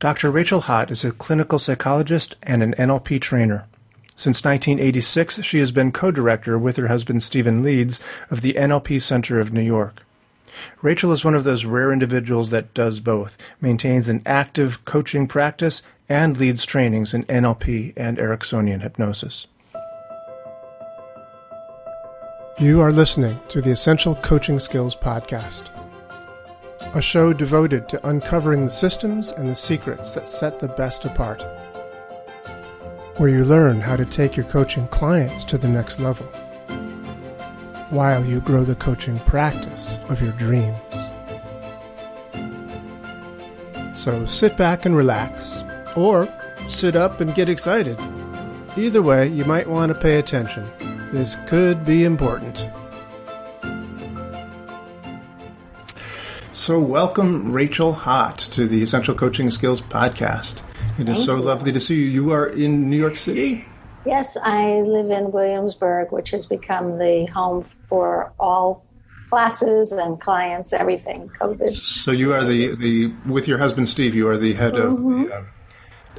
Dr. Rachel Hott is a clinical psychologist and an NLP trainer. Since 1986, she has been co-director with her husband Steven Leeds of the NLP Center of New York. Rachel is one of those rare individuals that does both, maintains an active coaching practice and leads trainings in NLP and Ericksonian hypnosis. You are listening to the Essential Coaching Skills Podcast, a show devoted to uncovering the systems and the secrets that set the best apart where you learn how to take your coaching clients to the next level while you grow the coaching practice of your dreams. So sit back and relax, or sit up and get excited. Either way, you might want to pay attention. This could be important. So, welcome Rachel Hott to the Essential Coaching Skills Podcast. It is Thank so you. lovely to see you. You are in New York City? Yes, I live in Williamsburg, which has become the home for all classes and clients, everything, COVID. So you are the, the with your husband Steve, you are the head mm-hmm. of the uh,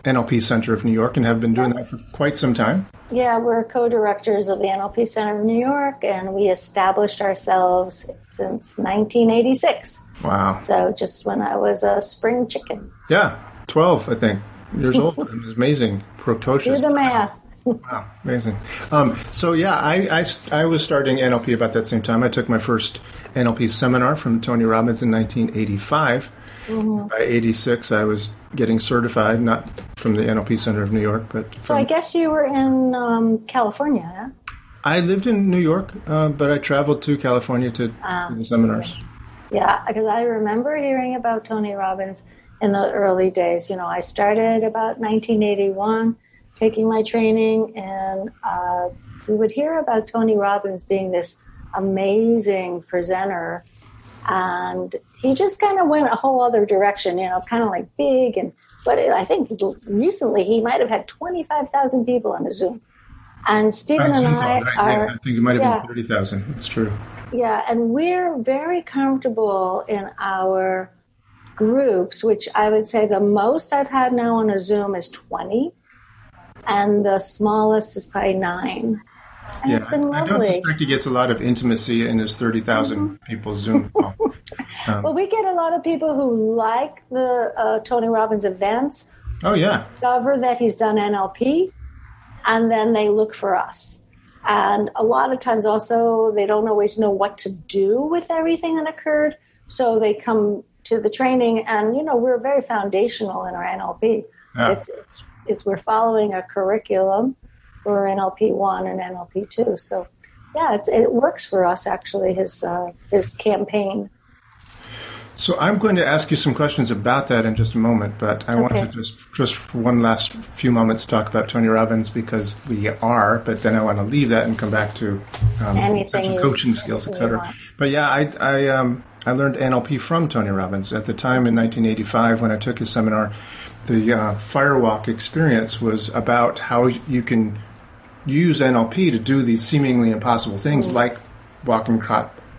NLP Center of New York and have been doing that for quite some time. Yeah, we're co-directors of the NLP Center of New York, and we established ourselves since 1986. Wow! So just when I was a spring chicken. Yeah, 12, I think years old. It was amazing, precocious. Do the math. Wow, amazing. Um, so yeah, I, I, I, was starting NLP about that same time. I took my first NLP seminar from Tony Robbins in 1985. Mm-hmm. By 86, I was getting certified, not from the NLP Center of New York, but. so I guess you were in um, California, yeah? I lived in New York, uh, but I traveled to California to, um, the seminars. Yeah, because I remember hearing about Tony Robbins in the early days. You know, I started about 1981 taking my training, and uh, we would hear about Tony Robbins being this amazing presenter. And he just kind of went a whole other direction, you know, kind of like big. And but I think recently he might have had 25,000 people on a Zoom. And Steven and I right? are. Yeah, I think it might have yeah, been 30,000. It's true. Yeah, and we're very comfortable in our groups, which I would say the most I've had now on a Zoom is 20, and the smallest is probably nine. And yeah, it's been lovely. I don't suspect he gets a lot of intimacy in his 30,000 mm-hmm. people Zoom call. Um, well, we get a lot of people who like the uh, Tony Robbins events. Oh, yeah. Discover that he's done NLP, and then they look for us. And a lot of times also, they don't always know what to do with everything that occurred. So they come to the training, and you know we're very foundational in our NLP. Yeah. It's, it's, it's we're following a curriculum for NLP one and NLP two. So yeah, it works for us actually. His uh, his campaign. So I'm going to ask you some questions about that in just a moment, but I okay. want to just just for one last few moments talk about Tony Robbins because we are, but then I want to leave that and come back to um, coaching skills, etc. But yeah, I I um, I learned NLP from Tony Robbins. At the time in 1985, when I took his seminar, the uh, Firewalk experience was about how you can use NLP to do these seemingly impossible things, mm-hmm. like walking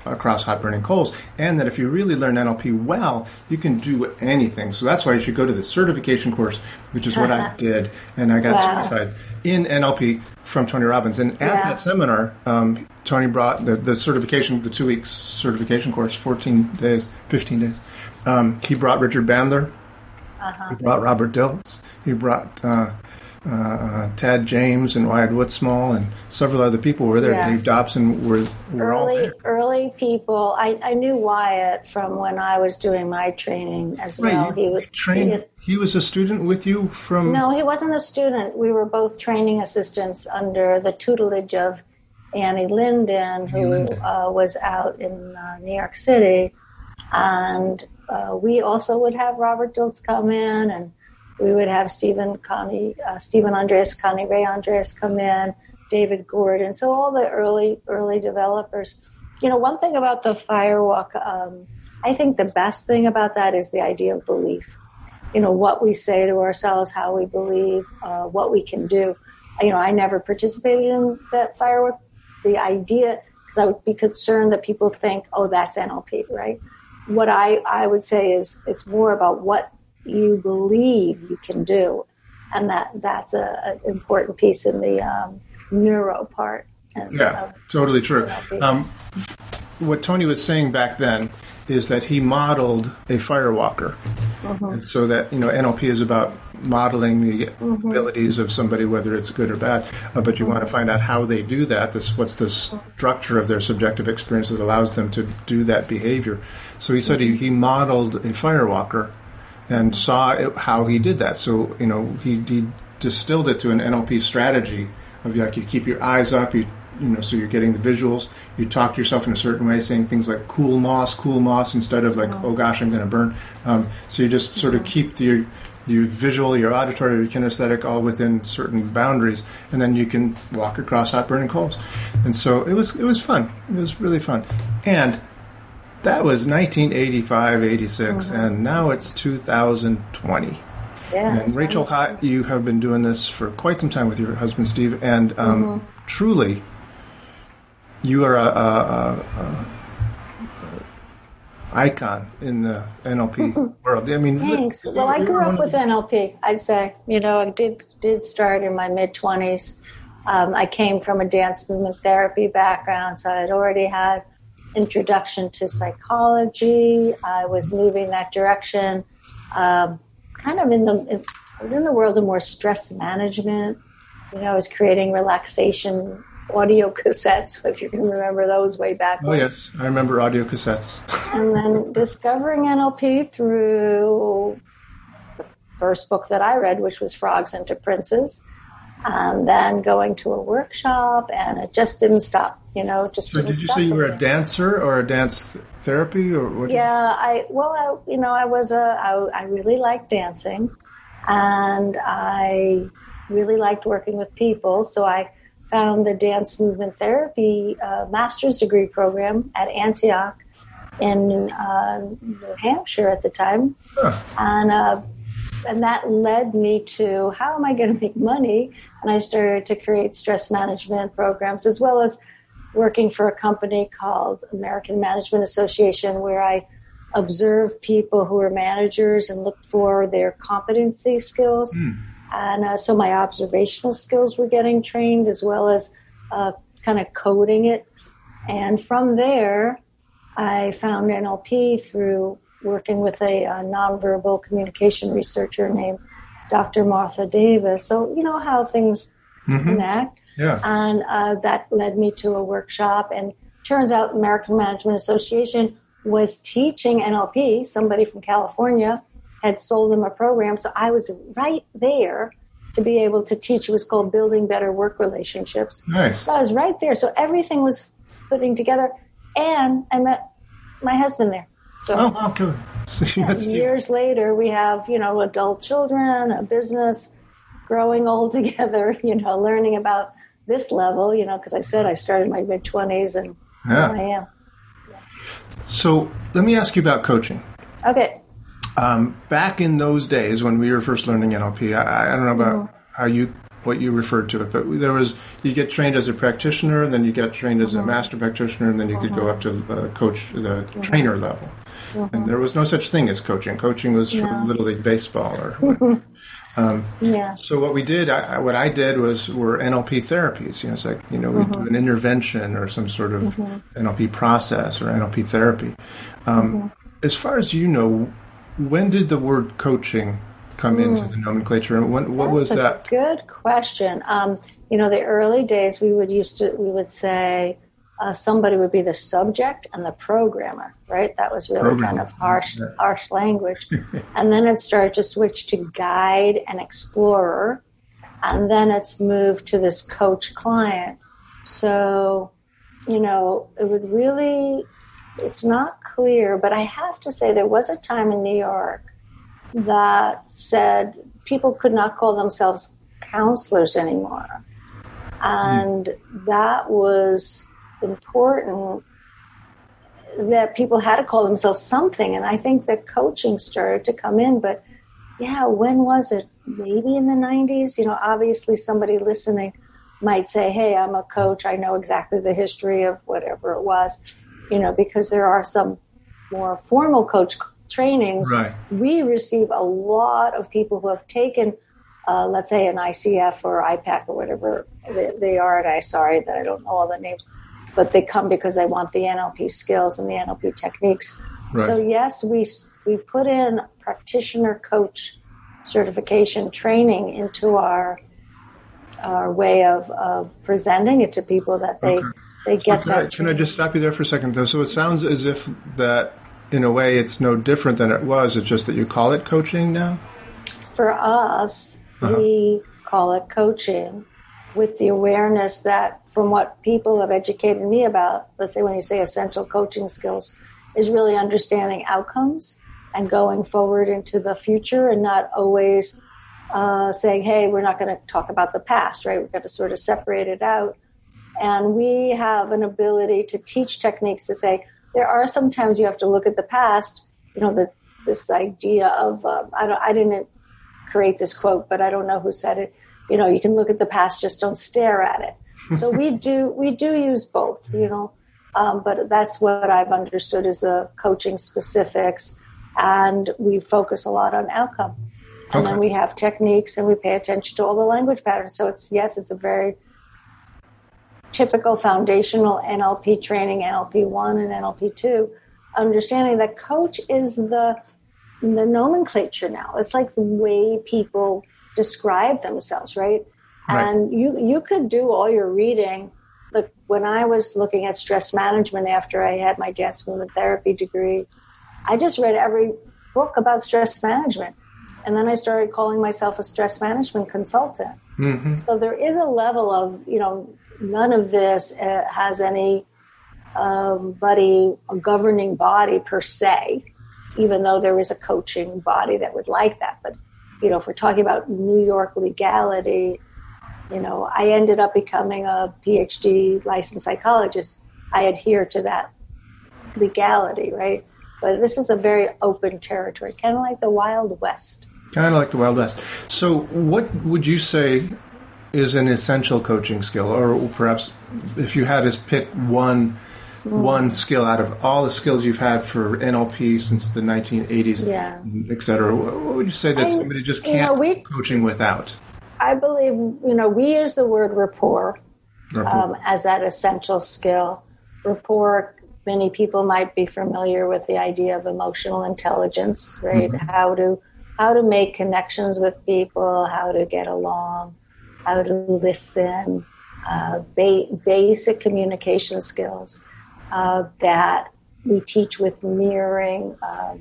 across hot burning coals, and that if you really learn NLP well, you can do anything. So that's why you should go to the certification course, which is what I did, and I got wow. certified in NLP from Tony Robbins. And at yeah. that seminar, um, Tony brought the, the, certification, the two weeks certification course, 14 days, 15 days. Um, he brought Richard Bandler. Uh-huh. He brought Robert Dilts. He brought uh, uh, Tad James and Wyatt Woodsmall and several other people were there. Yeah. Dave Dobson were, were early, all there. Early people. I, I knew Wyatt from when I was doing my training as well. he was trained. He, he, was a student with you from. No, he wasn't a student. We were both training assistants under the tutelage of Anné Linden, who Linden. Uh, was out in uh, New York City, and uh, we also would have Robert Dilts come in and we would have Stephen Connie, uh, Stephen Andreas, Connirae Andreas come in, David Gordon. So all the early early developers. You know, one thing about the Firewalk, um, I think the best thing about that is the idea of belief. You know, what we say to ourselves, how we believe, uh, what we can do. You know, I never participated in that Firewalk. The idea, because I would be concerned that people think, oh, that's NLP, right? What I, I would say is it's more about what you believe you can do, and that that's a, an important piece in the um, neuro part. And, yeah, uh, totally true. Um, what Tony was saying back then is that he modeled a firewalker, mm-hmm. and so that you know NLP is about modeling the mm-hmm. abilities of somebody, whether it's good or bad. Uh, but you mm-hmm. want to find out how they do that. This what's the structure of their subjective experience that allows them to do that behavior. So he said he, he modeled a firewalker and saw it, how he did that. So you know he, he distilled it to an NLP strategy of like you keep your eyes up, you you know, so you're getting the visuals. You talk to yourself in a certain way, saying things like "cool moss, cool moss" instead of like "oh gosh, I'm going to burn." Um, so you just sort of keep the your visual, your auditory, your kinesthetic all within certain boundaries, and then you can walk across hot burning coals. And so it was it was fun. It was really fun, and that was 1985, 86, mm-hmm. and now it's 2020. Yeah, and Rachel Hott, you have been doing this for quite some time with your husband Steve, and um, mm-hmm. truly, you are a, a, a, icon in the NLP world. I mean, thanks. Well, I grew up with NLP. I'd say you know I did did start in my mid twenties. Um, I came from a dance movement therapy background, so I'd already had introduction to psychology. I was moving that direction. Um, kind of in the, I was in the world of more stress management. You know, I was creating relaxation audio cassettes, if you can remember those way back. Oh, when. yes, I remember audio cassettes. and then discovering NLP through the first book that I read, which was Frogs into Princes. And then going to a workshop, and it just didn't stop. You know, just. So, did you say you were a dancer or a dance therapy, or what? Yeah, I well, I you know, I was a I, I really liked dancing, and I really liked working with people. So I found the dance movement therapy uh, master's degree program at Antioch in uh, New Hampshire at the time, huh. and uh, and that led me to how am I going to make money? And I started to create stress management programs as well as working for a company called American Management Association, where I observe people who are managers and look for their competency skills. Mm and uh, so my observational skills were getting trained as well as uh, kind of coding it. And from there, I found NLP through working with a, a nonverbal communication researcher named Dr. Martha Davis. So, you know how things mm-hmm. connect. Yeah. And uh, that led me to a workshop. And turns out American Management Association was teaching NLP, somebody from California had sold them a program. So I was right there to be able to teach. It was called Building Better Work Relationships. Nice. So I was right there. So everything was putting together. And I met my husband there. So oh. So years later, we have, you know, adult children, a business, growing old together, you know, learning about this level, you know, because I said I started my mid 20s and yeah. I am. Yeah. So let me ask you about coaching. Okay. Um, back in those days when we were first learning NLP, I, I don't know about mm-hmm. how you what you referred to it, but there was you get trained as a practitioner, and then you get trained as mm-hmm. a master practitioner, and then you mm-hmm. could go up to the coach, the mm-hmm. trainer level. And mm-hmm. there was no such thing as coaching. Coaching was for little league baseball or. Um, yeah. So what we did, I, what I did was were NLP therapies. You know, it's like you know we do an intervention or some sort of NLP process or NLP therapy. Um, as far as you know, when did the word coaching come mm. into the nomenclature, and when, what That's was that? Good question. Um, you know, the early days we would used to we would say uh, somebody would be the subject and the programmer, right? That was really kind of harsh yeah. harsh language, and then it started to switch to guide and explorer, and then it's moved to this coach client. So, you know, it would really it's not clear, but I have to say there was a time in New York that said people could not call themselves counselors anymore. And that was important that people had to call themselves something. And I think that coaching started to come in. But yeah, when was it? Maybe in the 90s? You know, obviously somebody listening might say, hey, I'm a coach. I know exactly the history of whatever it was you know, because there are some more formal coach trainings, right. we receive a lot of people who have taken, uh, let's say, an ICF or iPEC or whatever they, they are. And I sorry that I don't know all the names, but they come because they want the NLP skills and the NLP techniques. Right. So yes, we we put in practitioner coach certification training into our our way of, of presenting it to people that they Okay. they get Can that. I, can I just stop you there for a second, though? So it sounds as if that, in a way, it's no different than it was. It's just that you call it coaching now. for us, Uh-huh. we call it coaching with the awareness that from what people have educated me about, let's say when you say essential coaching skills, is really understanding outcomes and going forward into the future and not always uh, saying, hey, we're not going to talk about the past, right? We've got to sort of separate it out. And we have an ability to teach techniques to say, there are sometimes you have to look at the past, you know, this, this idea of, um, I, don't, I didn't create this quote, but I don't know who said it. You know, you can look at the past, just don't stare at it. So we do we do use both, you know, um, but that's what I've understood is the coaching specifics, and we focus a lot on outcome, and then we have techniques, and we pay attention to all the language patterns. So it's yes, it's a very typical foundational NLP training, NLP one and NLP two, understanding that coach is the the nomenclature now. It's like the way people describe themselves, right? Right. And you you could do all your reading. Like when I was looking at stress management after I had my dance movement therapy degree, I just read every book about stress management. And then I started calling myself a stress management consultant. hmm So there is a level of, you know, none of this uh, has any um, buddy, a governing body per se, even though there is a coaching body that would like that. But, you know, if we're talking about New York legality, you know, I ended up becoming a PhD licensed psychologist. I adhere to that legality, right? But this is a very open territory, kind of like the Wild West. Kind of like the Wild West. So, what would you say is an essential coaching skill, or perhaps if you had to pick one one skill out of all the skills you've had for NLP since the 1980s, Yeah. et cetera, what would you say that I- somebody just you know, can't we- do coaching without? I believe, you know, we use the word rapport um, as that essential skill. Rapport, many people might be familiar with the idea of emotional intelligence, right? How to how to make connections with people, how to get along, how to listen, uh, ba- basic communication skills uh, that we teach with mirroring. Um,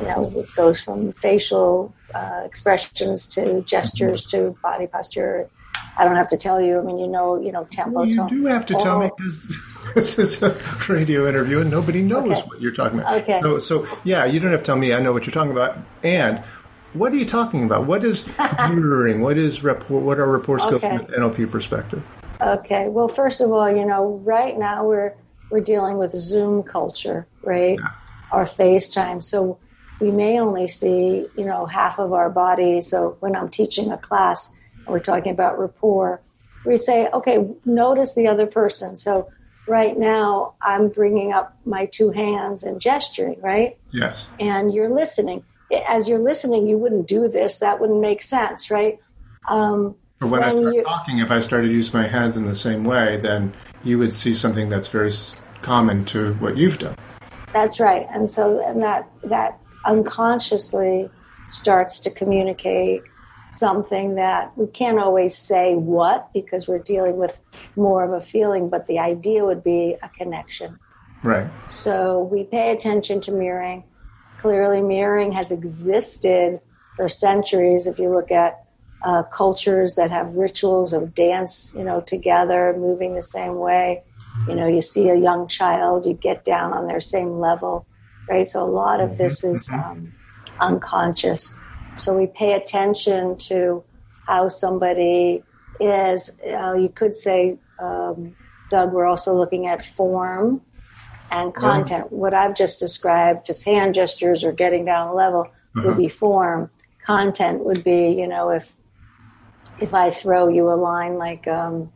you know, it goes from facial uh, expressions to gestures to body posture. I don't have to tell you. I mean, you know, you know, tempo. Well, you tone. do have to tell me because this is a radio interview and nobody knows Okay. what you're talking about. Okay. So, so, yeah, you don't have to tell me. I know what you're talking about. And what are you talking about? What is mirroring? What is rapport? What are reports Okay. from an NLP perspective? Okay. Well, first of all, you know, right now we're we're dealing with Zoom culture, right? Or FaceTime. So we may only see, you know, half of our body. So when I'm teaching a class and we're talking about rapport, we say, okay, notice the other person. So right now I'm bringing up my two hands and gesturing, right? Yes. and you're listening. As you're listening, you wouldn't do this. That wouldn't make sense, right? Um, But when I start talking, if I started to use my hands in the same way, then you would see something that's very common to what you've done. that's right. And so and that that unconsciously starts to communicate something that we can't always say what because we're dealing with more of a feeling, but the idea would be a connection. Right. So we pay attention to mirroring. Clearly, mirroring has existed for centuries. If you look at uh, cultures that have rituals of dance, you know, together, moving the same way, you know, you see a young child, you get down on their same level, right? So a lot of this is um, unconscious. So we pay attention to how somebody is. Uh, you could say, um, Doug, we're also looking at form and content. What I've just described, just hand gestures or getting down a level, would be form. Content would be, you know, if if I throw you a line like, um,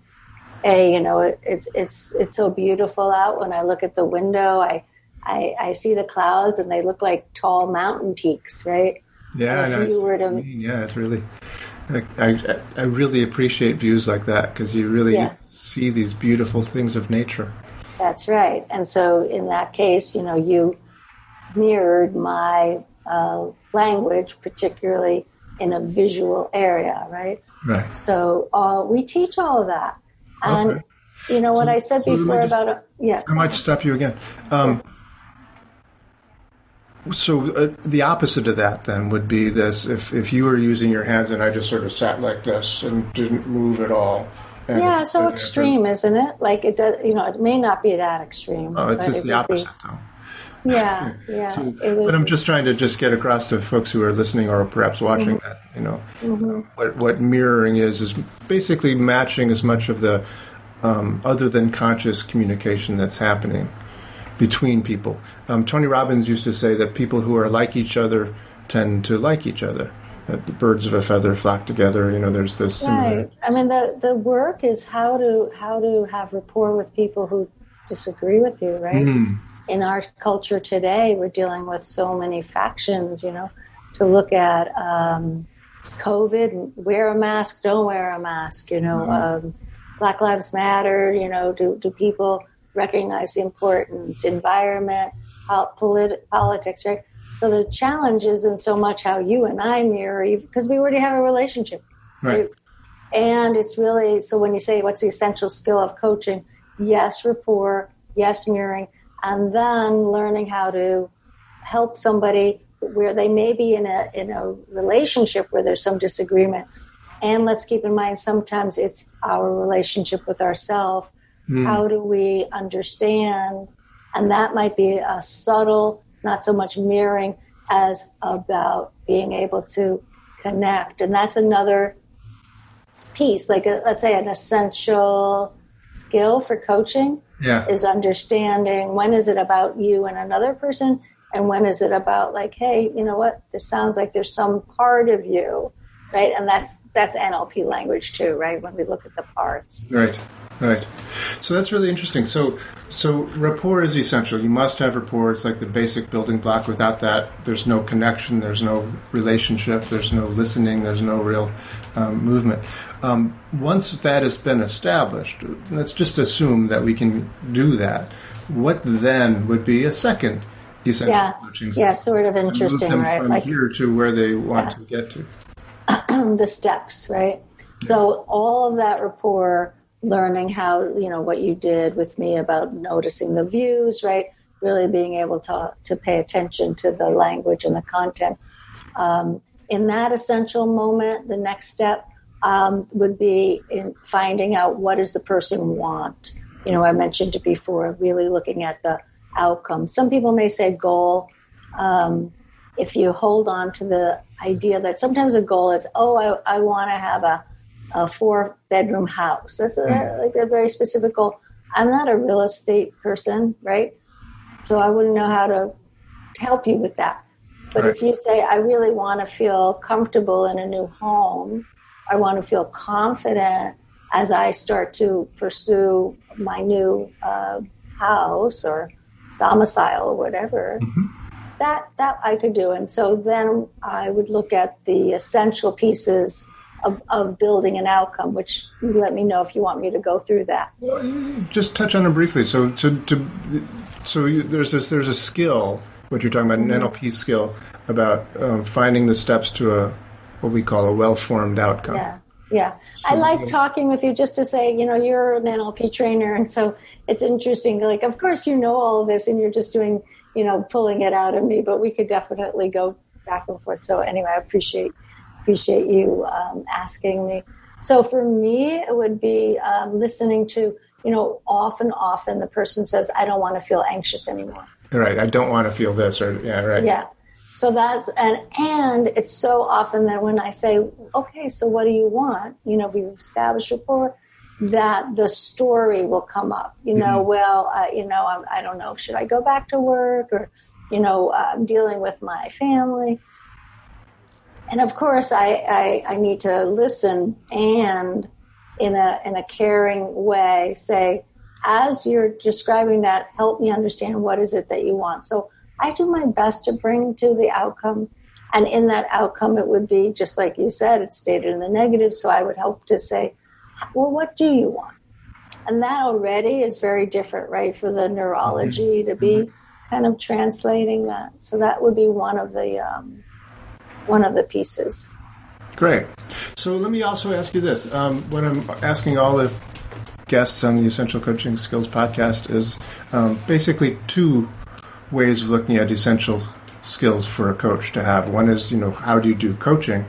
"Hey, you know, it, it's it's it's so beautiful out. When I look at the window, I I, I see the clouds and they look like tall mountain peaks, right? Yeah, And I if know. you were to- yeah, it's really. I, I, I really appreciate views like that because you really Yeah. see these beautiful things of nature. That's right. And so in that case, you know, you mirrored my uh, language, particularly in a visual area, right? Right. So uh, we teach all of that. And Okay. you know what I said so before just- about, a, yeah, I might stop you again. Um, so uh, the opposite of that then would be this: if if you were using your hands and I just sort of sat like this and didn't move at all. Yeah, so extreme, isn't it? Like it does, you know, it may not be that extreme. Oh, it's just the would be- opposite, though. Yeah, yeah. So, but I'm just trying to just get across to folks who are listening or perhaps watching Mm-hmm. that, you know, uh, what, what mirroring is is basically matching as much of the um, other than conscious communication that's happening between people. Um, Tony Robbins used to say that people who are like each other tend to like each other. That the birds of a feather flock together. You know, there's this. Right. I mean, the the work is how to how to have rapport with people who disagree with you, right? Mm. In our culture today, we're dealing with so many factions. You know, to look at um, COVID, wear a mask, don't wear a mask. You know, um, Black Lives Matter. You know, do do people recognize the importance? Environment, pol- polit- politics, right? So the challenge isn't so much how you and I mirror, because we already have a relationship Right. and it's really so when you say what's the essential skill of coaching, yes, rapport, yes, mirroring, and then learning how to help somebody where they may be in a in a relationship where there's some disagreement. And let's keep in mind sometimes it's our relationship with ourselves. Hmm. How do we understand? And that might be a subtle, it's not so much mirroring as about being able to connect. And that's another piece, like a, let's say an essential skill for coaching Yeah. is understanding when is it about you and another person and when is it about like hey you know what? This sounds like there's some part of you right? And that's that's nlp language too right? When we look at the parts. Right, right. So that's really interesting. So, so rapport is essential. You must have rapport. It's like the basic building block. Without that, there's no connection. There's no relationship. There's no listening. There's no real um, movement. Um, once that has been established, let's just assume that we can do that. What then would be a second essential yeah coaching? yeah sort of interesting them right from like here to where they want Yeah. to get to. the steps, right? So all of that rapport, learning how you know what you did with me about noticing the views, right? Really being able to to pay attention to the language and the content. Um, in that essential moment, the next step um, would be in finding out what does the person want. You know, I mentioned it before. Really looking at the outcome. Some people may say goal. Um, if you hold on to the idea that sometimes a goal is, oh, I, I want to have a, a four bedroom house. That's a, like a very specific goal. I'm not a real estate person, right? So I wouldn't know how to, help you with that. But if you say, I really want to feel comfortable in a new home, I want to feel confident as I start to pursue my new uh, house or domicile or whatever. That that I could do, and so then I would look at the essential pieces of, of building an outcome. Which you let me know if you want me to go through that. Well, just touch on it briefly. So, to, to so you, there's this, there's a skill. What you're talking about, an NLP skill about um, finding the steps to a what we call a well-formed outcome. Yeah, yeah. I like talking with you just to say, you know, you're an NLP trainer, and so it's interesting. Like, of course, you know all of this, and you're just doing, you know, pulling it out of me. But we could definitely go back and forth. So anyway, I appreciate appreciate you um, asking me. So for me, it would be um, listening to, you know, often, often the person says, "I don't want to feel anxious anymore." Right. I don't want to feel this, or yeah, right. Yeah. So that's and and it's so often that when I say, okay, so what do you want? You know, we've established rapport, that the story will come up. You know, well, uh, you know, I'm, I don't know, should I go back to work or, you know, uh, I'm dealing with my family. And of course, I, I I need to listen and in a in a caring way say, as you're describing that, help me understand what is it that you want. So I do my best to bring to the outcome. And in that outcome, it would be just like you said, it's stated in the negative. So I would help to say, well, what do you want? And that already is very different, right, for the neurology to be kind of translating that. So that would be one of the um, one of the pieces. Great. So let me also ask you this: um, when I'm asking all the guests on the Essential Coaching Skills podcast, is um, basically two ways of looking at essential skills for a coach to have. One is, you know, how do you do coaching?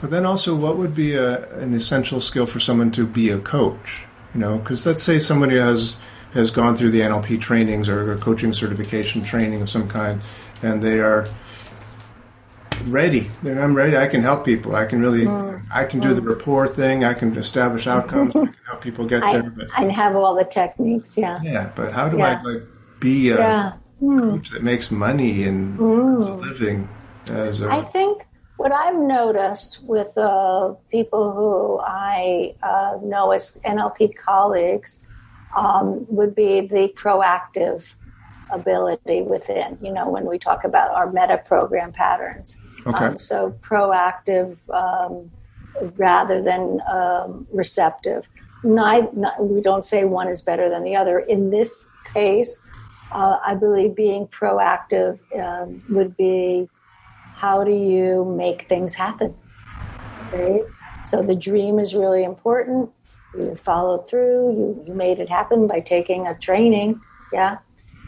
But then also, what would be a, an essential skill for someone to be a coach? You know, because let's say somebody has has gone through the NLP trainings or a coaching certification training of some kind, and they are ready. I'm ready. I can help people. I can really, mm. I can do the rapport thing. I can establish outcomes. I can help people get I, there. But, I have all the techniques. Yeah. Yeah, but how do yeah. I like be a yeah. coach that makes money and mm. a living as a? I think what I've noticed with uh, people who I uh, know as NLP colleagues um, would be the proactive ability within, you know, when we talk about our meta program patterns. Okay. Um, so proactive um, rather than um, receptive. Not, not, we don't say one is better than the other. In this case, uh, I believe being proactive um, would be how do you make things happen? Right? So the dream is really important. You followed through, you, you made it happen by taking a training. Yeah.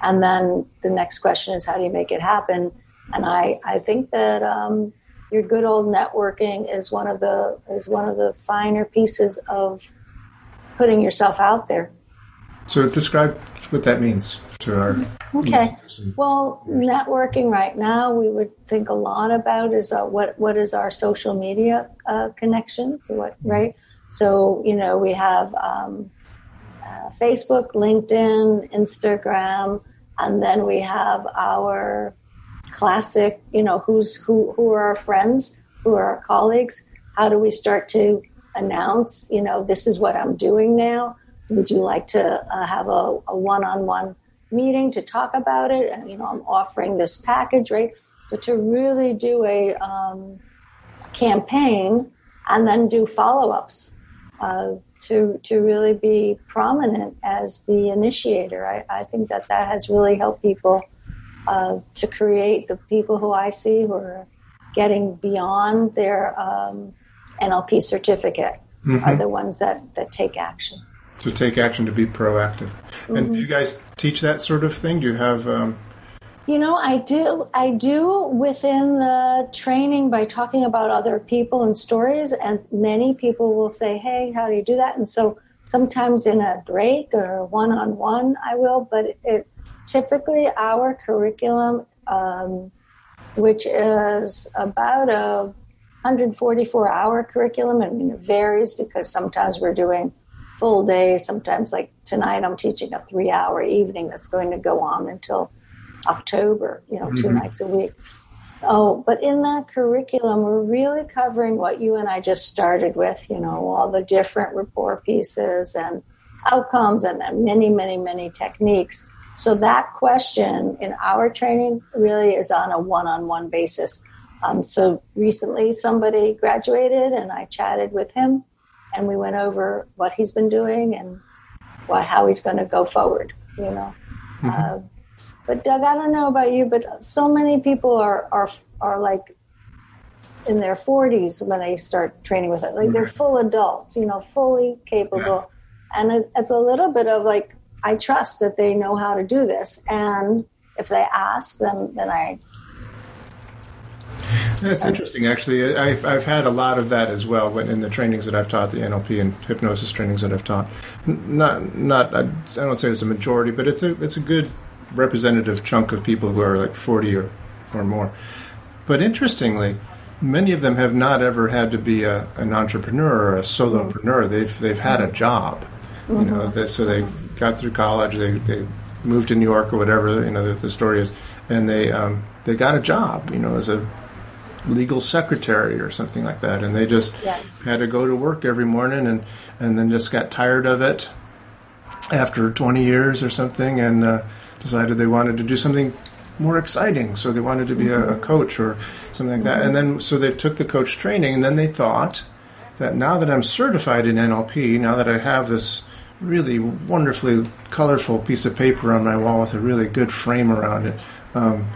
And then the next question is how do you make it happen? And I, I think that um, your good old networking is one of the is one of the finer pieces of putting yourself out there. So describe what that means to our. Okay. Well, networking right now, we would think a lot about is uh, what what is our social media uh, connections, what right? So you know we have um, uh, Facebook, LinkedIn, Instagram, and then we have our classic. You know who's who who are our friends, who are our colleagues. How do we start to announce? You know this is what I'm doing now would you like to uh, have a, a, one-on-one meeting to talk about it and you know i'm offering this package right but to really do a um, campaign and then do follow-ups uh, to to really be prominent as the initiator I, I think that that has really helped people uh, to create the people who i see who are getting beyond their um, nlp certificate mm-hmm. are the ones that that take action to take action to be proactive. Mm-hmm. And do you guys teach that sort of thing? Do you have? Um... You know, I do. I do within the training by talking about other people and stories, and many people will say, "Hey, how do you do that?" And so sometimes in a break or one-on-one, I will. But it, typically our curriculum, um, which is about a 144 hour curriculum. I mean, it varies because sometimes we're doing full day. Sometimes, like tonight, I'm teaching a three hour evening that's going to go on until October, you know, 2 mm-hmm. nights a week. Oh, but in that curriculum, we're really covering what you and I just started with, you know, all the different rapport pieces and outcomes and then many, many, many techniques. So that question in our training really is on a one on one basis. Um, so recently somebody graduated and I chatted with him and we went over what he's been doing and what how he's going to go forward. You know. Mm-hmm. Uh, but Doug, I don't know about you, but so many people are are are like in their 40s when they start training with it. Like they're full adults, you know, fully capable. Yeah. And it's a little bit of like, I trust that they know how to do this. And if they ask, then, then I that's interesting, actually. I've, I've had a lot of that as well in the trainings that I've taught, the NLP and hypnosis trainings that I've taught. Not, not. I don't say it's a majority, but it's a it's a good representative chunk of people who are like forty or or more. But interestingly, many of them have not ever had to be a, an entrepreneur or a solopreneur. They've they've had a job, you mm-hmm. know. They, so they got through college. They they moved to New York or whatever. You know the, the story is, and they um, they got a job. You know, as a legal secretary or something like that, and they just yes. had to go to work every morning and and then just got tired of it, after 20 years or something and uh, decided they wanted to do something more exciting. So they wanted to be a, a coach or something like that. And then, so they took the coach training, and then they thought that now that I'm certified in NLP, now that I have this really wonderfully colorful piece of paper on my wall with a really good frame around it, um,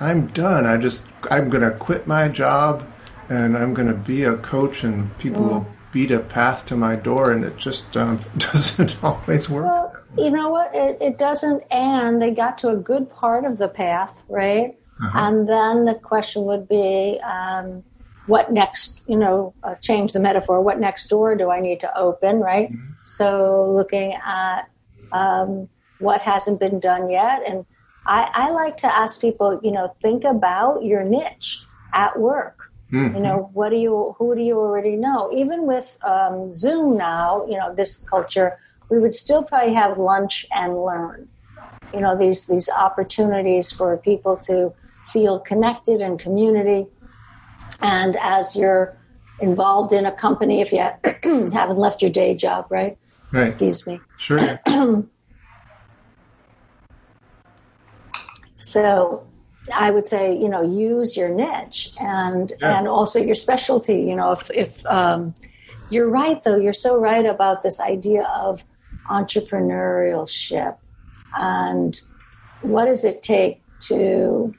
I'm done. I just, I'm going to quit my job and I'm going to be a coach, and people will beat a path to my door, and it just um, doesn't always work. Well, you know what? It, it, doesn't, and they got to a good part of the path, right? Uh-huh. And then the question would be, um, what next? You know, uh, change the metaphor. What next door do I need to open, right? Mm-hmm. So looking at um, what hasn't been done yet, and I, I like to ask people, you know, think about your niche at work Mm-hmm. You know, what do you, who do you already know? Even with um, Zoom now, you know, this culture, we would still probably have lunch and learn. You know, these these opportunities for people to feel connected and community. And as you're involved in a company, if you haven't left your day job, right? Right. Excuse me. Sure. so I would say, you know, use your niche and yeah. and also your specialty. You know, if if um, you're right, though, you're so right about this idea of entrepreneurship and what does it take to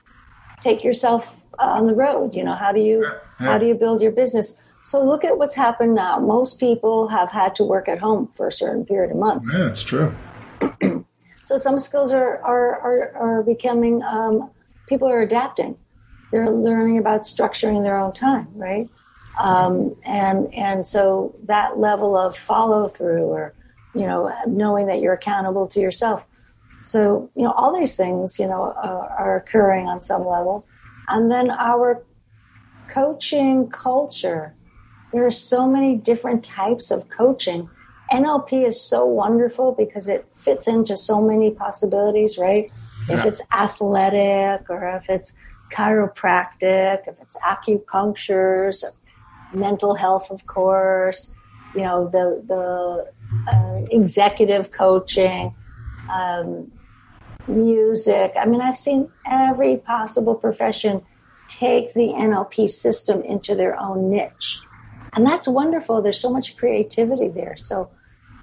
take yourself on the road? You know, how do you yeah. how do you build your business? So look at what's happened now. Most people have had to work at home for a certain period of months. Yeah, it's true. so some skills are are are, are becoming um, people are adapting. They're learning about structuring their own time, right? Um, and and so that level of follow through, or you know, knowing that you're accountable to yourself. So you know, all these things, you know, uh, are occurring on some level, and then our coaching culture. There are so many different types of coaching. NLP is so wonderful because it fits into so many possibilities, right? if it's athletic or if it's chiropractic, if it's acupunctures, mental health, of course, you know, the, the uh, executive coaching, um, music. I mean, I've seen every possible profession take the NLP system into their own niche. And that's wonderful. There's so much creativity there. So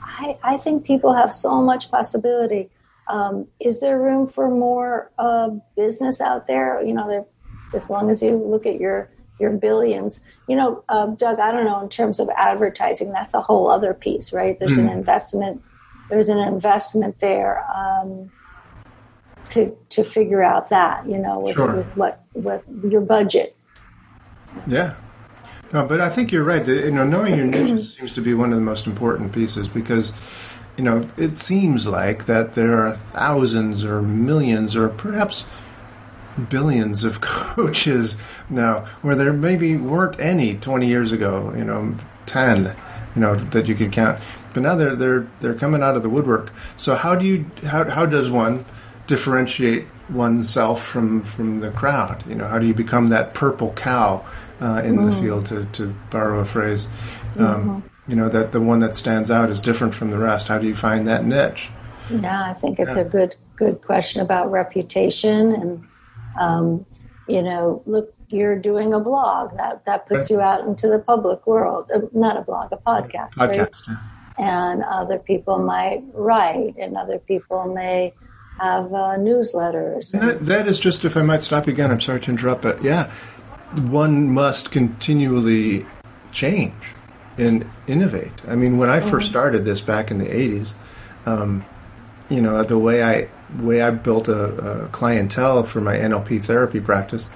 I, I think people have so much possibility. Um, is there room for more uh, business out there? You know, as long as you look at your your billions. You know, uh, Doug, I don't know in terms of advertising, that's a whole other piece, right? There's mm. an hmm. investment. There's an investment there um, to to figure out that. You know, with, sure. with what with your budget. Yeah. No, but I think you're right. You know, knowing your niche mm-hmm. seems to be one of the most important pieces because you know, it seems like that there are thousands or millions or perhaps billions of coaches now where there maybe weren't any 20 years ago, you know, 10, you know, that you could count. But now they're they're they're coming out of the woodwork. So how do you how how does one differentiate oneself from from the crowd? You know, how do you become that purple cow uh, in mm. the field to to borrow a phrase? Um, mm-hmm you know that the one that stands out is different from the rest how do you find that niche yeah i think it's yeah. a good good question about reputation and um, you know look you're doing a blog that that puts you out into the public world uh, not a blog a podcast, podcast right? yeah. and other people might write and other people may have uh, newsletters that, that is just if i might stop again i'm sorry to interrupt but yeah one must continually change and innovate. I mean, when I first mm-hmm. started this back in the '80s, um, you know, the way I way I built a, a, clientele for my NLP therapy practice,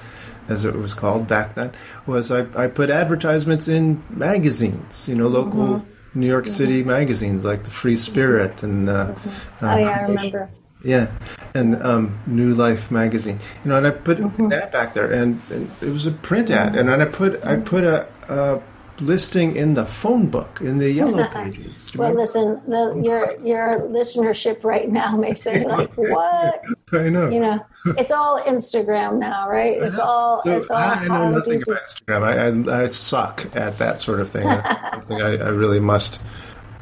as it was called back then, was I, I put advertisements in magazines, you know, local mm-hmm. New York mm-hmm. City magazines like the Free Spirit and uh, mm-hmm. uh, oh yeah, I remember. Yeah, and um, New Life magazine. You know, and I put mm-hmm. that back there, and, and, it was a print ad, and then I put I put a, a listing in the phone book in the yellow pages. well, listen, the, your your listenership right now may say like, "What?" I know. You know, it's all Instagram now, right? It's all. So it's all. I know nothing about Instagram. I, I, I suck at that sort of thing. I, I, I really must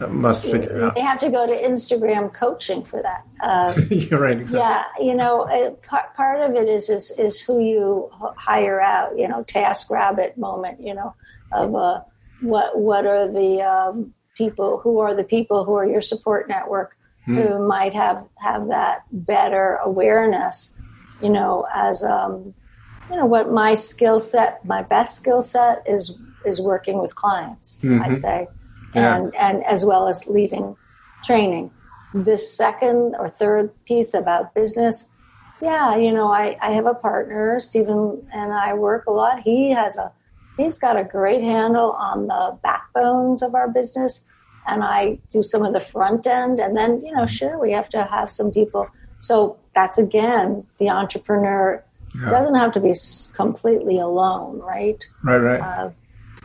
must figure out. They have to go to Instagram coaching for that. Uh, You're right. Exactly. Yeah, you know, uh, part, part of it is, is is who you hire out. You know, Task Rabbit moment. You know, of uh, what what are the um, people who are the people who are your support network hmm. who might have have that better awareness. You know, as um, you know, what my skill set, my best skill set is is working with clients. Mm-hmm. I'd say yeah. and, and as well as leading training. This second or third piece about business, yeah, you know, I, I have a partner, Steven, and I work a lot. He has a he's got a great handle on the backbones of our business and I do some of the front end and then, you know, sure we have to have some people. So that's again, the entrepreneur yeah. doesn't have to be completely alone, right? Right, right. Uh,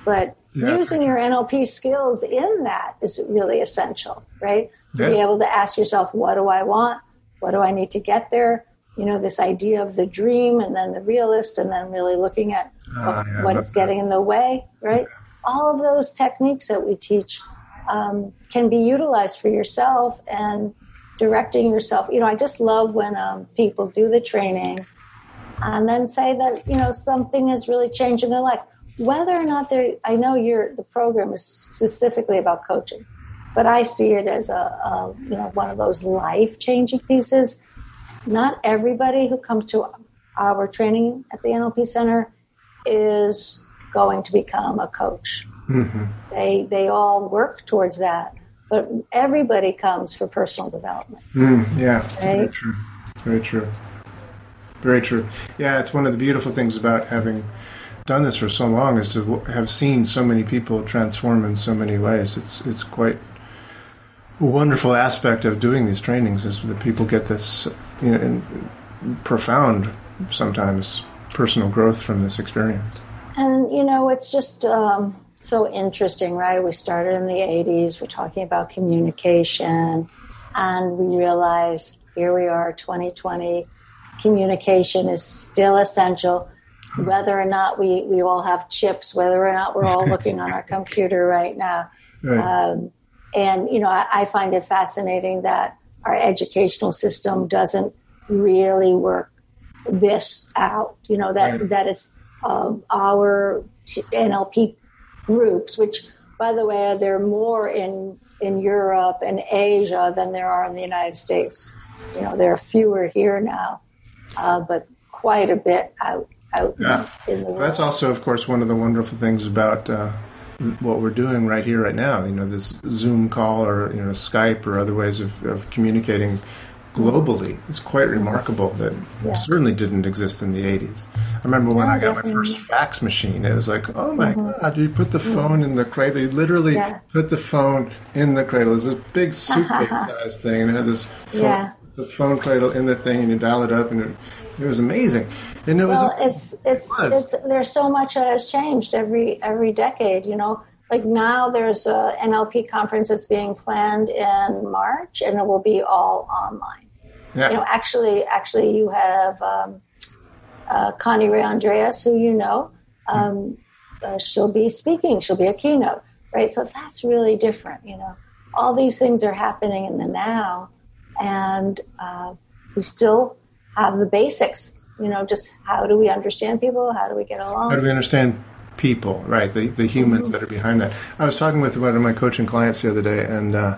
but yeah. using your NLP skills in that is really essential, right? To be able to ask yourself, what do I want? What do I need to get there? You know, this idea of the dream and then the realist, and then really looking at uh, yeah, what's getting in the way, right? All of those techniques that we teach um, can be utilized for yourself and directing yourself. You know, I just love when um, people do the training and then say that, you know, something has really changed in their life whether or not they I know your the program is specifically about coaching, but I see it as a, a you know one of those life changing pieces. Not everybody who comes to our training at the NLP Center is going to become a coach. Mm-hmm. They they all work towards that, but everybody comes for personal development. Mm, yeah, right? very true. Very true. Very true. Yeah, it's one of the beautiful things about having done this for so long is to have seen so many people transform in so many ways. It's it's quite a wonderful aspect of doing these trainings is that people get this you know, profound sometimes personal growth from this experience. And you know, it's just um, so interesting, right? We started in the '80s. We're talking about communication, and we realize here we are, 2020. Communication is still essential whether or not we, we all have chips, whether or not we're all looking on our computer right now. Right. Um, and, you know, I, I, find it fascinating that our educational system doesn't really work this out, you know, that, right. that it's um, our NLP groups, which, by the way, there are more in, in Europe and Asia than there are in the United States. You know, there are fewer here now, uh, but quite a bit out out yeah. in the world. That's also, of course, one of the wonderful things about uh, what we're doing right here, right now. You know, this Zoom call or you know Skype or other ways of, of communicating globally is quite remarkable that yeah. certainly didn't exist in the 80s. I remember when I got my first fax machine, it was like, oh my mm-hmm. God, you put the mm-hmm. phone in the cradle. You literally yeah. put the phone in the cradle. It was a big suitcase-sized thing, and it had this phone, the phone cradle in the thing, and you dial it up, and it, it was amazing. And it well, was. it's it's it it's there's so much that has changed every every decade. You know, like now there's a NLP conference that's being planned in March, and it will be all online. Yeah. You know, actually, actually, you have um, uh, Connirae Andreas, who you know. Um, uh, she'll be speaking. She'll be a keynote, right? So that's really different. You know, all these things are happening in the now, and uh, we still have the basics. You know, just how do we understand people? How do we get along? How do we understand people? Right, the the humans mm-hmm. that are behind that. I was talking with one of my coaching clients the other day, and uh,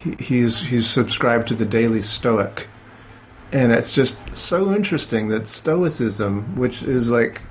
he, he's he's subscribed to the Daily Stoic, and it's just so interesting that Stoicism, which is like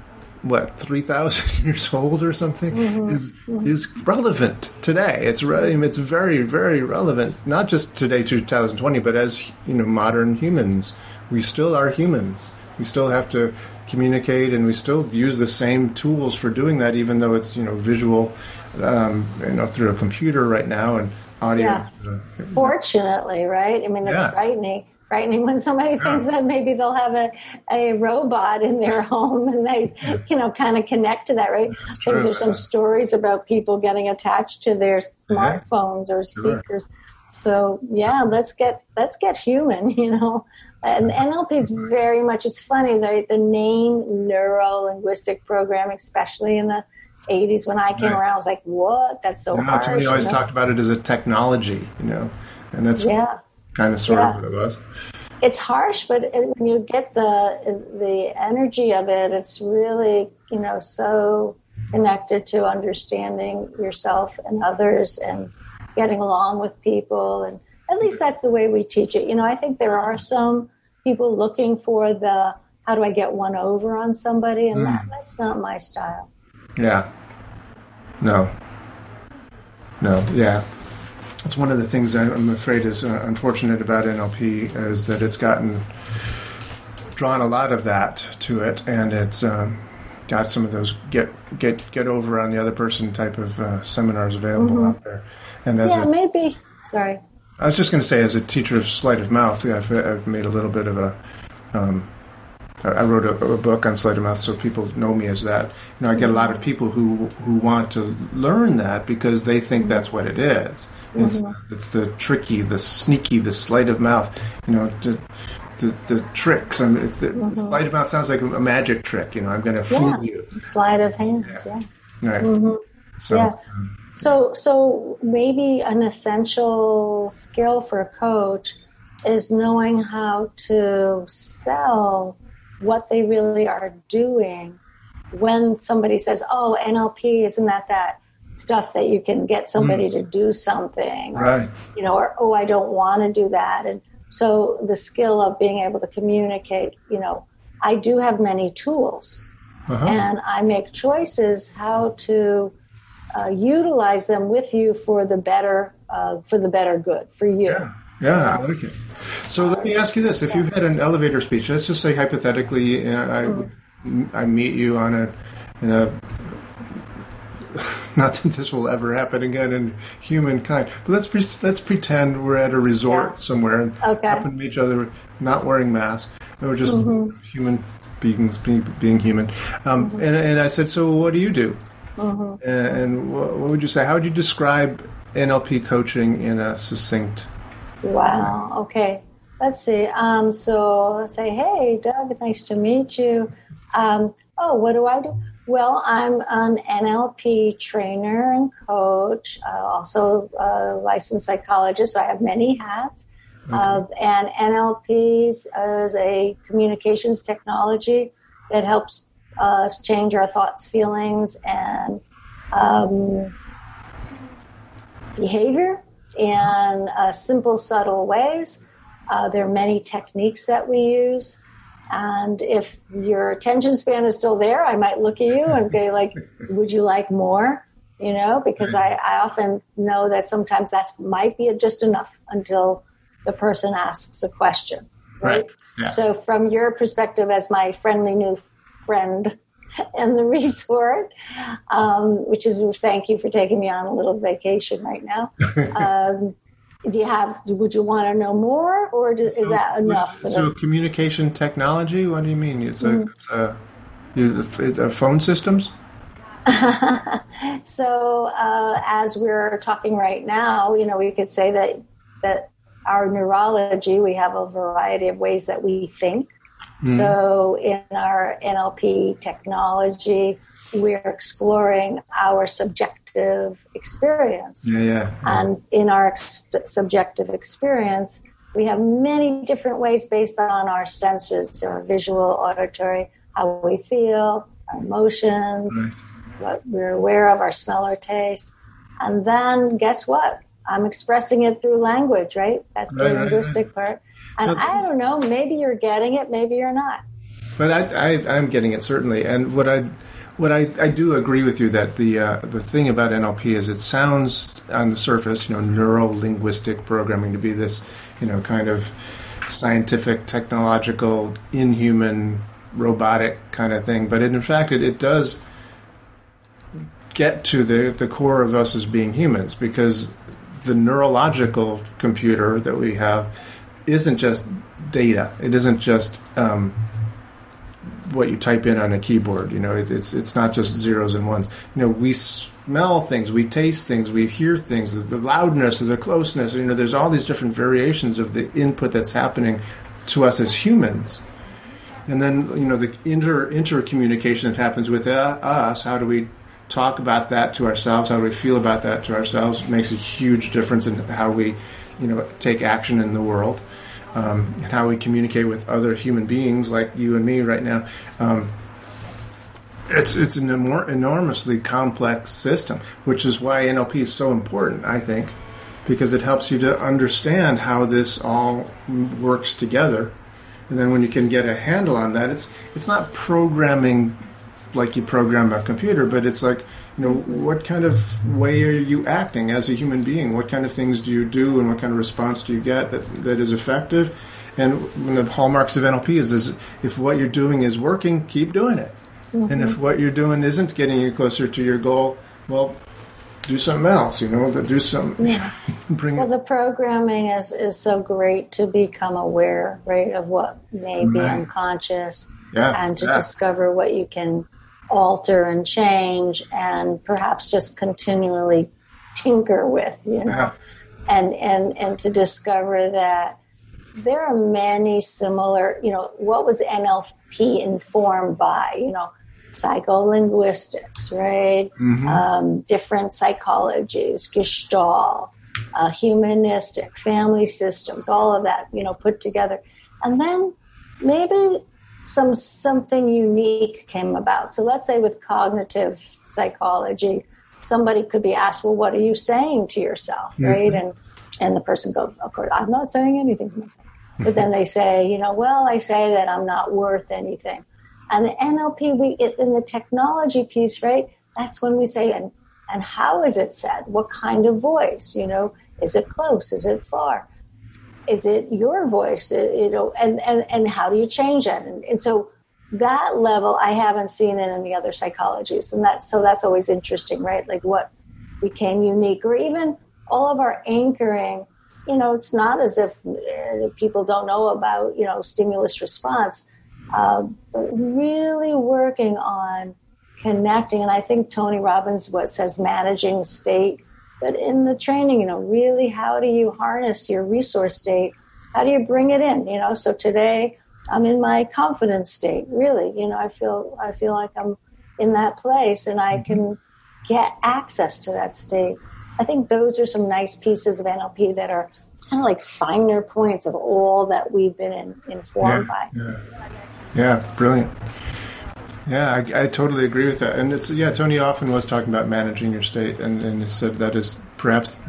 what three thousand years old or something mm-hmm. is mm-hmm. is relevant today. It's re- it's very very relevant, not just today, 2020, but as you know, modern humans we still are humans. We still have to communicate, and we still use the same tools for doing that, even though it's you know visual, um, you know through a computer right now and audio. Yeah. Uh, Fortunately, right? I mean, it's yeah. frightening. Frightening when somebody yeah. thinks that maybe they'll have a, a robot in their home and they, you know, kind of connect to that, right? I think there's some stories about people getting attached to their smartphones or speakers. Sure. So yeah, let's get let's get human, you know. Um, and NLP is very much, it's funny, the, the name neuro linguistic programming, especially in the 80s when I came right. around. I was like, what? That's so no, harsh. Tony always talked about it as a technology, you know, and that's yeah. kind of sort yeah. of what it was. It's harsh, but when you get the the energy of it, it's really you know so connected to understanding yourself and others and getting along with people and at least that's the way we teach it you know i think there are some people looking for the how do i get one over on somebody and mm. that, that's not my style yeah no no yeah it's one of the things i'm afraid is uh, unfortunate about nlp is that it's gotten drawn a lot of that to it and it's um, got some of those get get get over on the other person type of uh, seminars available mm-hmm. out there. And as yeah, a, maybe. Sorry. I was just going to say, as a teacher of sleight of mouth, I've, I've made a little bit of a. Um, I wrote a, a, book on sleight of mouth, so people know me as that. You know, I get a lot of people who who want to learn that because they think that's what it is. It's, mm-hmm. it's the tricky, the sneaky, the sleight of mouth. You know, to, the, the tricks. I mean, it's the, mm-hmm. sleight of mouth sounds like a magic trick. You know, I'm going to fool yeah. you. Sleight of hand. Yeah. yeah. Right. Mm-hmm. So. Yeah. Um, so, so maybe an essential skill for a coach is knowing how to sell what they really are doing when somebody says, "Oh, NLP isn't that that stuff that you can get somebody mm. to do something?" Right. you know, or "Oh, I don't want to do that," and so the skill of being able to communicate, you know, I do have many tools uh-huh. and I make choices how to uh, utilize them with you for the better, uh, for the better good for you. Yeah. Yeah, I like it. So let me ask you this: If you had an elevator speech, let's just say hypothetically, you know, I. I meet you on a in a not that this will ever happen again in humankind, but let's pre- let's pretend we're at a resort yeah. somewhere and okay. happen to meet each other not wearing masks. and We're just mm-hmm. human beings being, being human. Um, mm-hmm. and, and I said, so what do you do? Mm-hmm. And, what, what would you say? How would you describe NLP coaching in a succinct? Wow. Okay. Let's see. Um, so let's say, hey, Doug, nice to meet you. Um, oh, what do I do? Well, I'm an NLP trainer and coach, uh, also a licensed psychologist. So I have many hats. Okay. Uh, and NLP is a communications technology that helps change our thoughts, feelings, and um, behavior in uh, simple, subtle ways. Uh, there are many techniques that we use. And if your attention span is still there, I might look at you and be like, would you like more? You know, because I, I often know that sometimes that might be just enough until the person asks a question. Right. right. Yeah. So, from your perspective as my friendly new friend and the resort, um, which is thank you for taking me on a little vacation right now. Um, do you have would you want to know more or is so, that enough so communication technology what do you mean it's mm-hmm. a, it's a, it's a phone systems so uh, as we're talking right now you know we could say that that our neurology we have a variety of ways that we think mm-hmm. so in our nlp technology we're exploring our subjective subjective experience. Yeah, yeah, yeah. And in our ex- subjective experience, we have many different ways based on our senses, our visual, auditory, how we feel, our emotions, right. what we're aware of, our smell or taste. And then guess what? I'm expressing it through language, right? That's right, the linguistic right, part. And I don't know, maybe you're getting it, maybe you're not. But I, I, I'm getting it certainly. And what I what I, I do agree with you that the uh, the thing about NLP is it sounds on the surface, you know, neuro linguistic programming to be this, you know, kind of scientific, technological, inhuman, robotic kind of thing. But in fact, it, it does get to the, the core of us as being humans because the neurological computer that we have isn't just data. It isn't just um, what you type in on a keyboard. You know, it, it's it's not just zeros and ones. You know, we smell things, we taste things, we hear things. The loudness, the closeness. You know, there's all these different variations of the input that's happening to us as humans. And then you know the inter intercommunication that happens with uh, us. How do we talk about that to ourselves, how do we feel about that to ourselves, makes a huge difference in how we, you know, take action in the world, um, and how we communicate with other human beings like you and me right now. Um, it's it's an enormously complex system, which is why NLP is so important. I think because it helps you to understand how this all works together, and then when you can get a handle on that, it's it's not programming like you program a computer, but it's like you know what kind of way are you acting as a human being? What kind of things do you do, and what kind of response do you get that that is effective? And one of the hallmarks of NLP is, is if what you're doing is working, keep doing it. Mm-hmm. And if what you're doing isn't getting you closer to your goal, well, do something else. You know, do something. Yeah. bring. Well, the programming is is so great to become aware, right, of what may be right. unconscious, yeah. and to yeah. discover what you can alter and change, and perhaps just continually tinker with. You know, yeah. and and and to discover that there are many similar. You know, what was NLP informed by? You know psycholinguistics, right? Mm-hmm. Um, different psychologies, Gestalt, uh, humanistic, family systems, all of that, you know, put together. And then maybe some something unique came about. So let's say with cognitive psychology, somebody could be asked, "Well, what are you saying to yourself?" Mm-hmm. Right? And and the person goes, "Of course, I'm not saying anything to myself." But then they say, "You know, well, I say that I'm not worth anything." And the NLP, we in the technology piece, right? That's when we say, and and how is it said? What kind of voice? You know, is it close? Is it far? Is it your voice? You know, and and and how do you change it? And, and so that level, I haven't seen in any other psychologies, and that's so that's always interesting, right? Like what became unique, or even all of our anchoring. You know, it's not as if uh, people don't know about you know stimulus response uh, but really working on connecting. And I think Tony Robbins what says managing state, but in the training, you know, really how do you harness your resource state? How do you bring it in? You know, so today I'm in my confidence state. Really, you know, I feel I feel like I'm in that place, and I mm-hmm. can get access to that state. I think those are some nice pieces of NLP that are kind of like finer points of all that we've been in, informed yeah, by. Yeah. Yeah, brilliant. Yeah, I, I, totally agree with that. And it's yeah, Tony often was talking about managing your state, and, and he said that is perhaps.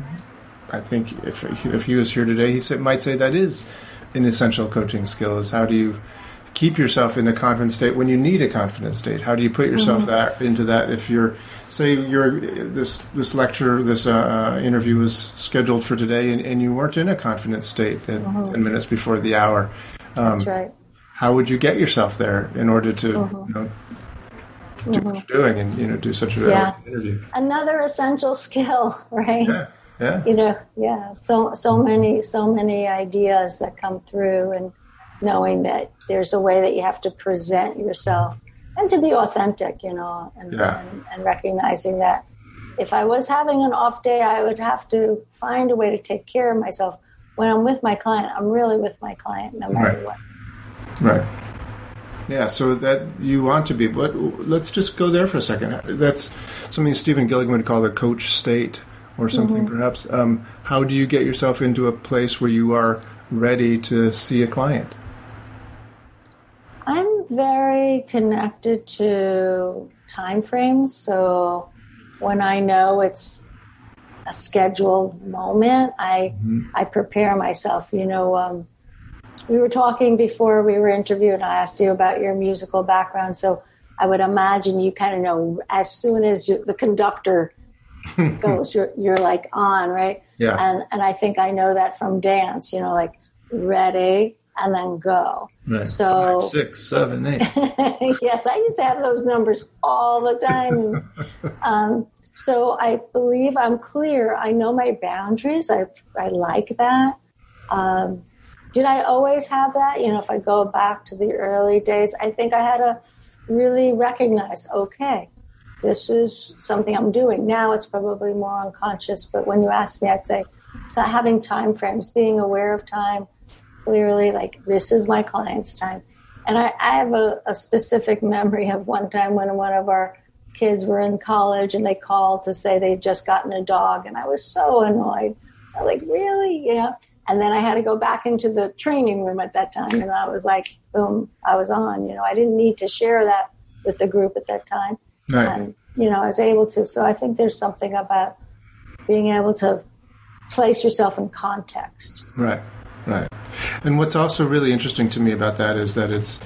I think if if he was here today, he said, might say that is an essential coaching skill. Is how do you keep yourself in a confident state when you need a confident state? How do you put yourself mm-hmm. that into that if you're say you're this this lecture this uh, interview was scheduled for today and, and you weren't in a confident state at, mm-hmm. 10 minutes before the hour. Um, That's right how would you get yourself there in order to mm-hmm. you know do mm-hmm. what you're doing and you know do such a yeah. interview another essential skill right yeah yeah you know yeah so so many so many ideas that come through and knowing that there's a way that you have to present yourself and to be authentic you know and, yeah. and, and recognizing that if i was having an off day i would have to find a way to take care of myself when i'm with my client i'm really with my client no matter right. what Right. Yeah, so that you want to be, but let's just go there for a second. That's something Stephen Gilligan would call the coach state or something, mm-hmm. perhaps. Um, how do you get yourself into a place where you are ready to see a client? I'm very connected to time frames. So when I know it's a scheduled moment, I mm-hmm. I prepare myself. You know, um, we were talking before we were interviewed, and I asked you about your musical background. So I would imagine you kind of know as soon as you, the conductor goes, you're you're like on, right? Yeah. And and I think I know that from dance. You know, like ready and then go. Right. So Five, six, seven, eight. yes, I used to have those numbers all the time. um, so I believe I'm clear. I know my boundaries. I I like that. Um, did I always have that? You know, if I go back to the early days, I think I had to really recognize, okay, this is something I'm doing. Now it's probably more unconscious, but when you ask me, I'd say it's having time frames, being aware of time clearly, like this is my client's time. And I, I have a, a specific memory of one time when one of our kids were in college and they called to say they'd just gotten a dog, and I was so annoyed. I was like, really, you know. And then I had to go back into the training room at that time, and I was like, boom, I was on. You know, I didn't need to share that with the group at that time, Right. and you know, I was able to. So I think there's something about being able to place yourself in context. Right, right. And what's also really interesting to me about that is that it's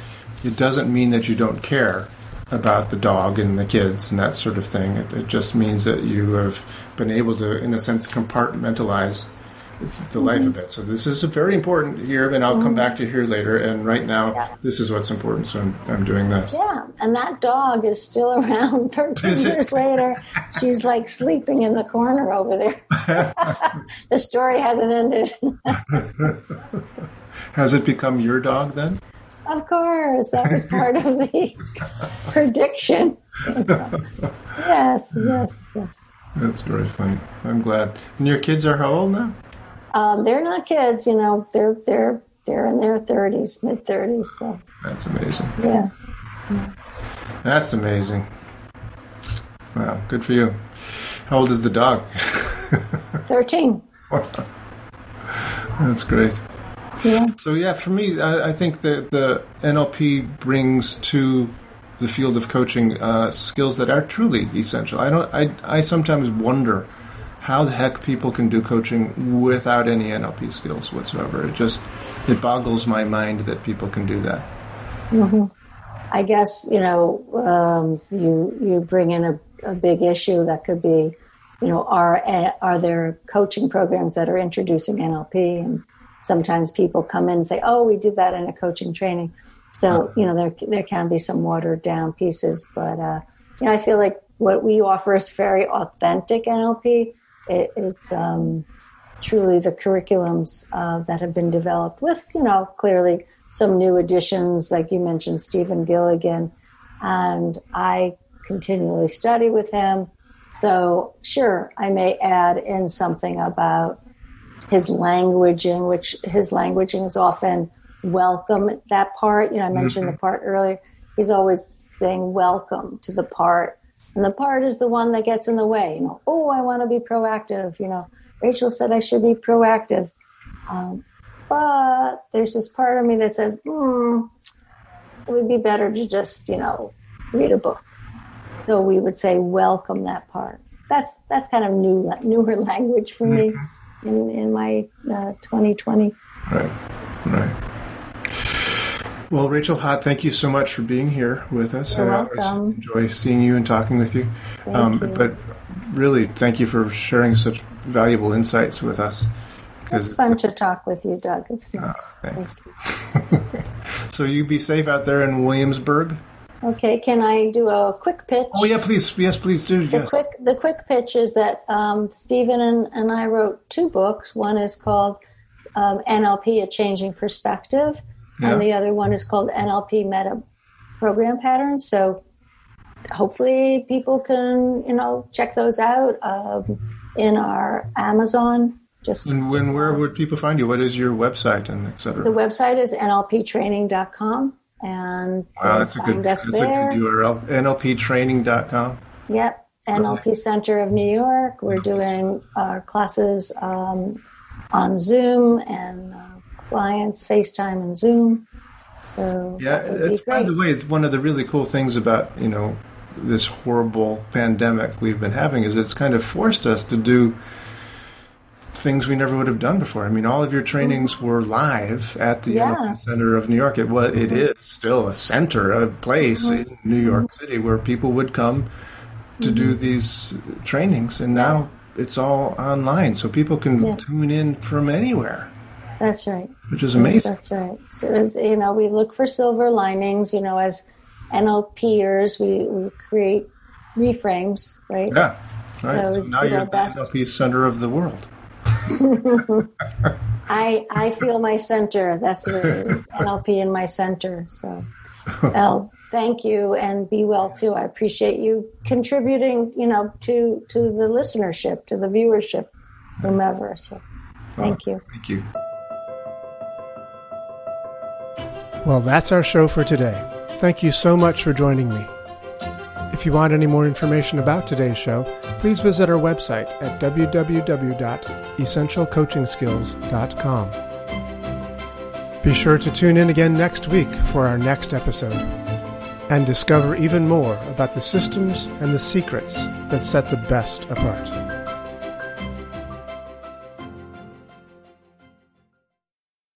it doesn't mean that you don't care about the dog and the kids and that sort of thing. It, it just means that you have been able to, in a sense, compartmentalize the life of mm-hmm. it. So this is very important here, and I'll come mm-hmm. back to here later. And right now, Yeah. this is what's important. So I'm, I'm doing this. Yeah, and that dog is still around 13 Is years later. She's like sleeping in the corner over there. the story hasn't ended. Has it become your dog then? of course, that was part of the prediction. yes, yes, yes. That's very funny. I'm glad. And your kids are how old now? Um, they're not kids, you know. They're they're they're in their 30s, mid 30s. So That's amazing. yeah. That's amazing. Wow, good for you. How old is the dog? 13. That's great. Yeah. So yeah, for me, I, I think that the NLP brings to the field of coaching uh, skills that are truly essential. I don't. I I sometimes wonder how the heck people can do coaching without any NLP skills whatsoever. It just it boggles my mind that people can do that. I guess you know um, you you bring in a, a big issue that could be, you know, are are there coaching programs that are introducing NLP, and sometimes people come in and say, oh, we did that in a coaching training. So you know there there can be some watered down pieces, but uh, you know I feel like what we offer is very authentic NLP. It, it's um, truly the curriculums uh, that have been developed with, you know, clearly some new additions, like you mentioned, Stephen Gilligan, and I continually study with him. So, sure, I may add in something about his languaging, which his languaging is often welcome. That part, you know, I mentioned the part earlier. He's always saying welcome to the part, and the part is the one that gets in the way. You know, oh, I want to be proactive. You know, Rachel said I should be proactive. Um, but there's this part of me that says, hmm, it would be better to just, you know, read a book. So we would say, welcome that part. That's that's kind of new, newer language for me in, in my uh, 2020. Right, right. Well, Rachel Hott, thank you so much for being here with us. You're I always welcome. enjoy seeing you and talking with you. Um, you. But really, thank you for sharing such valuable insights with us. It's fun to talk with you, Doug. It's nice. thanks. Thank you. so you be safe out there in Williamsburg. Okay, can I do a quick pitch? Oh yeah, please, yes, please do. The Yes. quick the quick pitch is that um, Steven and, and I wrote two books. One is called um, NLP: A Changing Perspective, Yeah. and the other one is called NLP Meta Program Patterns. So hopefully people can you know check those out um, in our Amazon. Just And when, where would people find you? What is your website and et cetera? the website is nlptraining.com, and wow, that's a good, that's a there. good URL. NLPtraining.com. Yep, NLP Center of New York. We're doing our classes um, on Zoom and uh, clients FaceTime and Zoom. So Yeah, that would be it's, by the way, it's one of the really cool things about you know this horrible pandemic we've been having is it's kind of forced us to do things we never would have done before. I mean, all of your mm-hmm. trainings were live at the Yeah. Center of New York. It was, it mm-hmm. is still a center, a place mm-hmm. in New York City where people would come to do these trainings, and now it's all online, so people can Yeah. tune in from anywhere, That's right. which is amazing. That's right. So it's, you know, we look for silver linings. You know, as NLPers, we, we create reframes, right? Yeah. Right. So So now you're our the. NLP center of the world. I I feel my center. That's it is. NLP in my center. So, well, thank you, and be well too. I appreciate you contributing. You know, to to the listenership, to the viewership, whomever. So, oh, thank you. Thank you. Well, that's our show for today. Thank you so much for joining me. If you want any more information about today's show, please visit our website at www.essentialcoachingskills.com. Be sure to tune in again next week for our next episode and discover even more about the systems and the secrets that set the best apart.